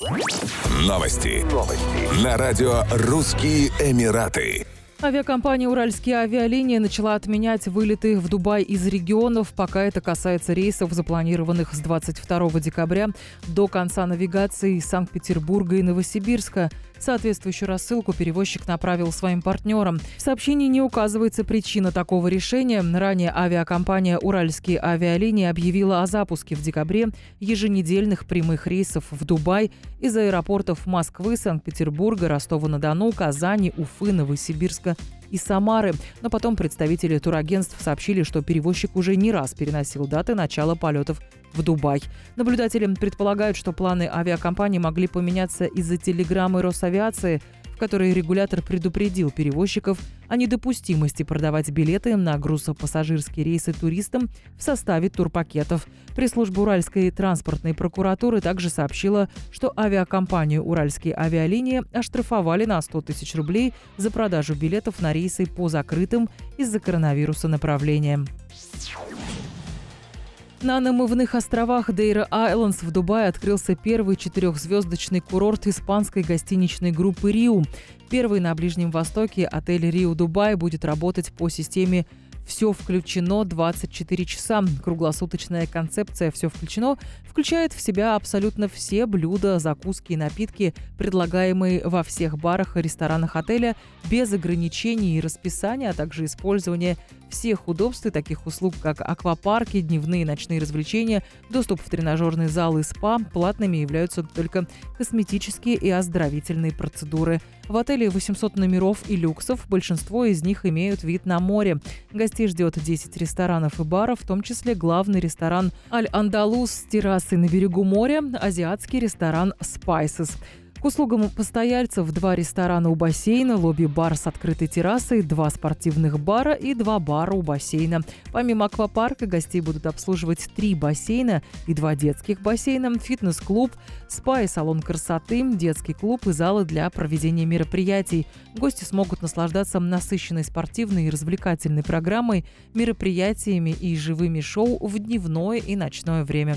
Новости. Новости. На радио «Русские Эмираты». Авиакомпания «Уральские авиалинии» начала отменять вылеты в Дубай из регионов, пока это касается рейсов, запланированных с 22 декабря до конца навигации из Санкт-Петербурга и Новосибирска – Соответствующую рассылку перевозчик направил своим партнерам. В сообщении не указывается причина такого решения. Ранее авиакомпания «Уральские авиалинии» объявила о запуске в декабре еженедельных прямых рейсов в Дубай из аэропортов Москвы, Санкт-Петербурга, Ростова-на-Дону, Казани, Уфы, Новосибирска и Самары. Но потом представители турагентств сообщили, что перевозчик уже не раз переносил даты начала полетов в Дубай. Наблюдатели предполагают, что планы авиакомпании могли поменяться из-за телеграммы Росавиации, которой регулятор предупредил перевозчиков о недопустимости продавать билеты на грузопассажирские рейсы туристам в составе турпакетов. Пресс-служба Уральской транспортной прокуратуры также сообщила, что авиакомпанию «Уральские авиалинии» оштрафовали на 100 тысяч рублей за продажу билетов на рейсы по закрытым из-за коронавируса направлениям. На намывных островах Дейра Айлендс в Дубае открылся первый четырехзвездочный курорт испанской гостиничной группы «Риу». Первый на Ближнем Востоке отель «Риу Дубай» будет работать по системе все включено 24 часа. Круглосуточная концепция «Все включено» включает в себя абсолютно все блюда, закуски и напитки, предлагаемые во всех барах и ресторанах отеля, без ограничений и расписания, а также использование всех удобств и таких услуг, как аквапарки, дневные и ночные развлечения, доступ в тренажерный зал и спа. Платными являются только косметические и оздоровительные процедуры. В отеле 800 номеров и люксов, большинство из них имеют вид на море. Гостей ждет 10 ресторанов и баров, в том числе главный ресторан «Аль-Андалус» с террасой на берегу моря, азиатский ресторан «Spices». К услугам постояльцев два ресторана у бассейна, лобби-бар с открытой террасой, два спортивных бара и два бара у бассейна. Помимо аквапарка гостей будут обслуживать три бассейна и два детских бассейна, фитнес-клуб, спа и салон красоты, детский клуб и залы для проведения мероприятий. Гости смогут наслаждаться насыщенной спортивной и развлекательной программой, мероприятиями и живыми шоу в дневное и ночное время.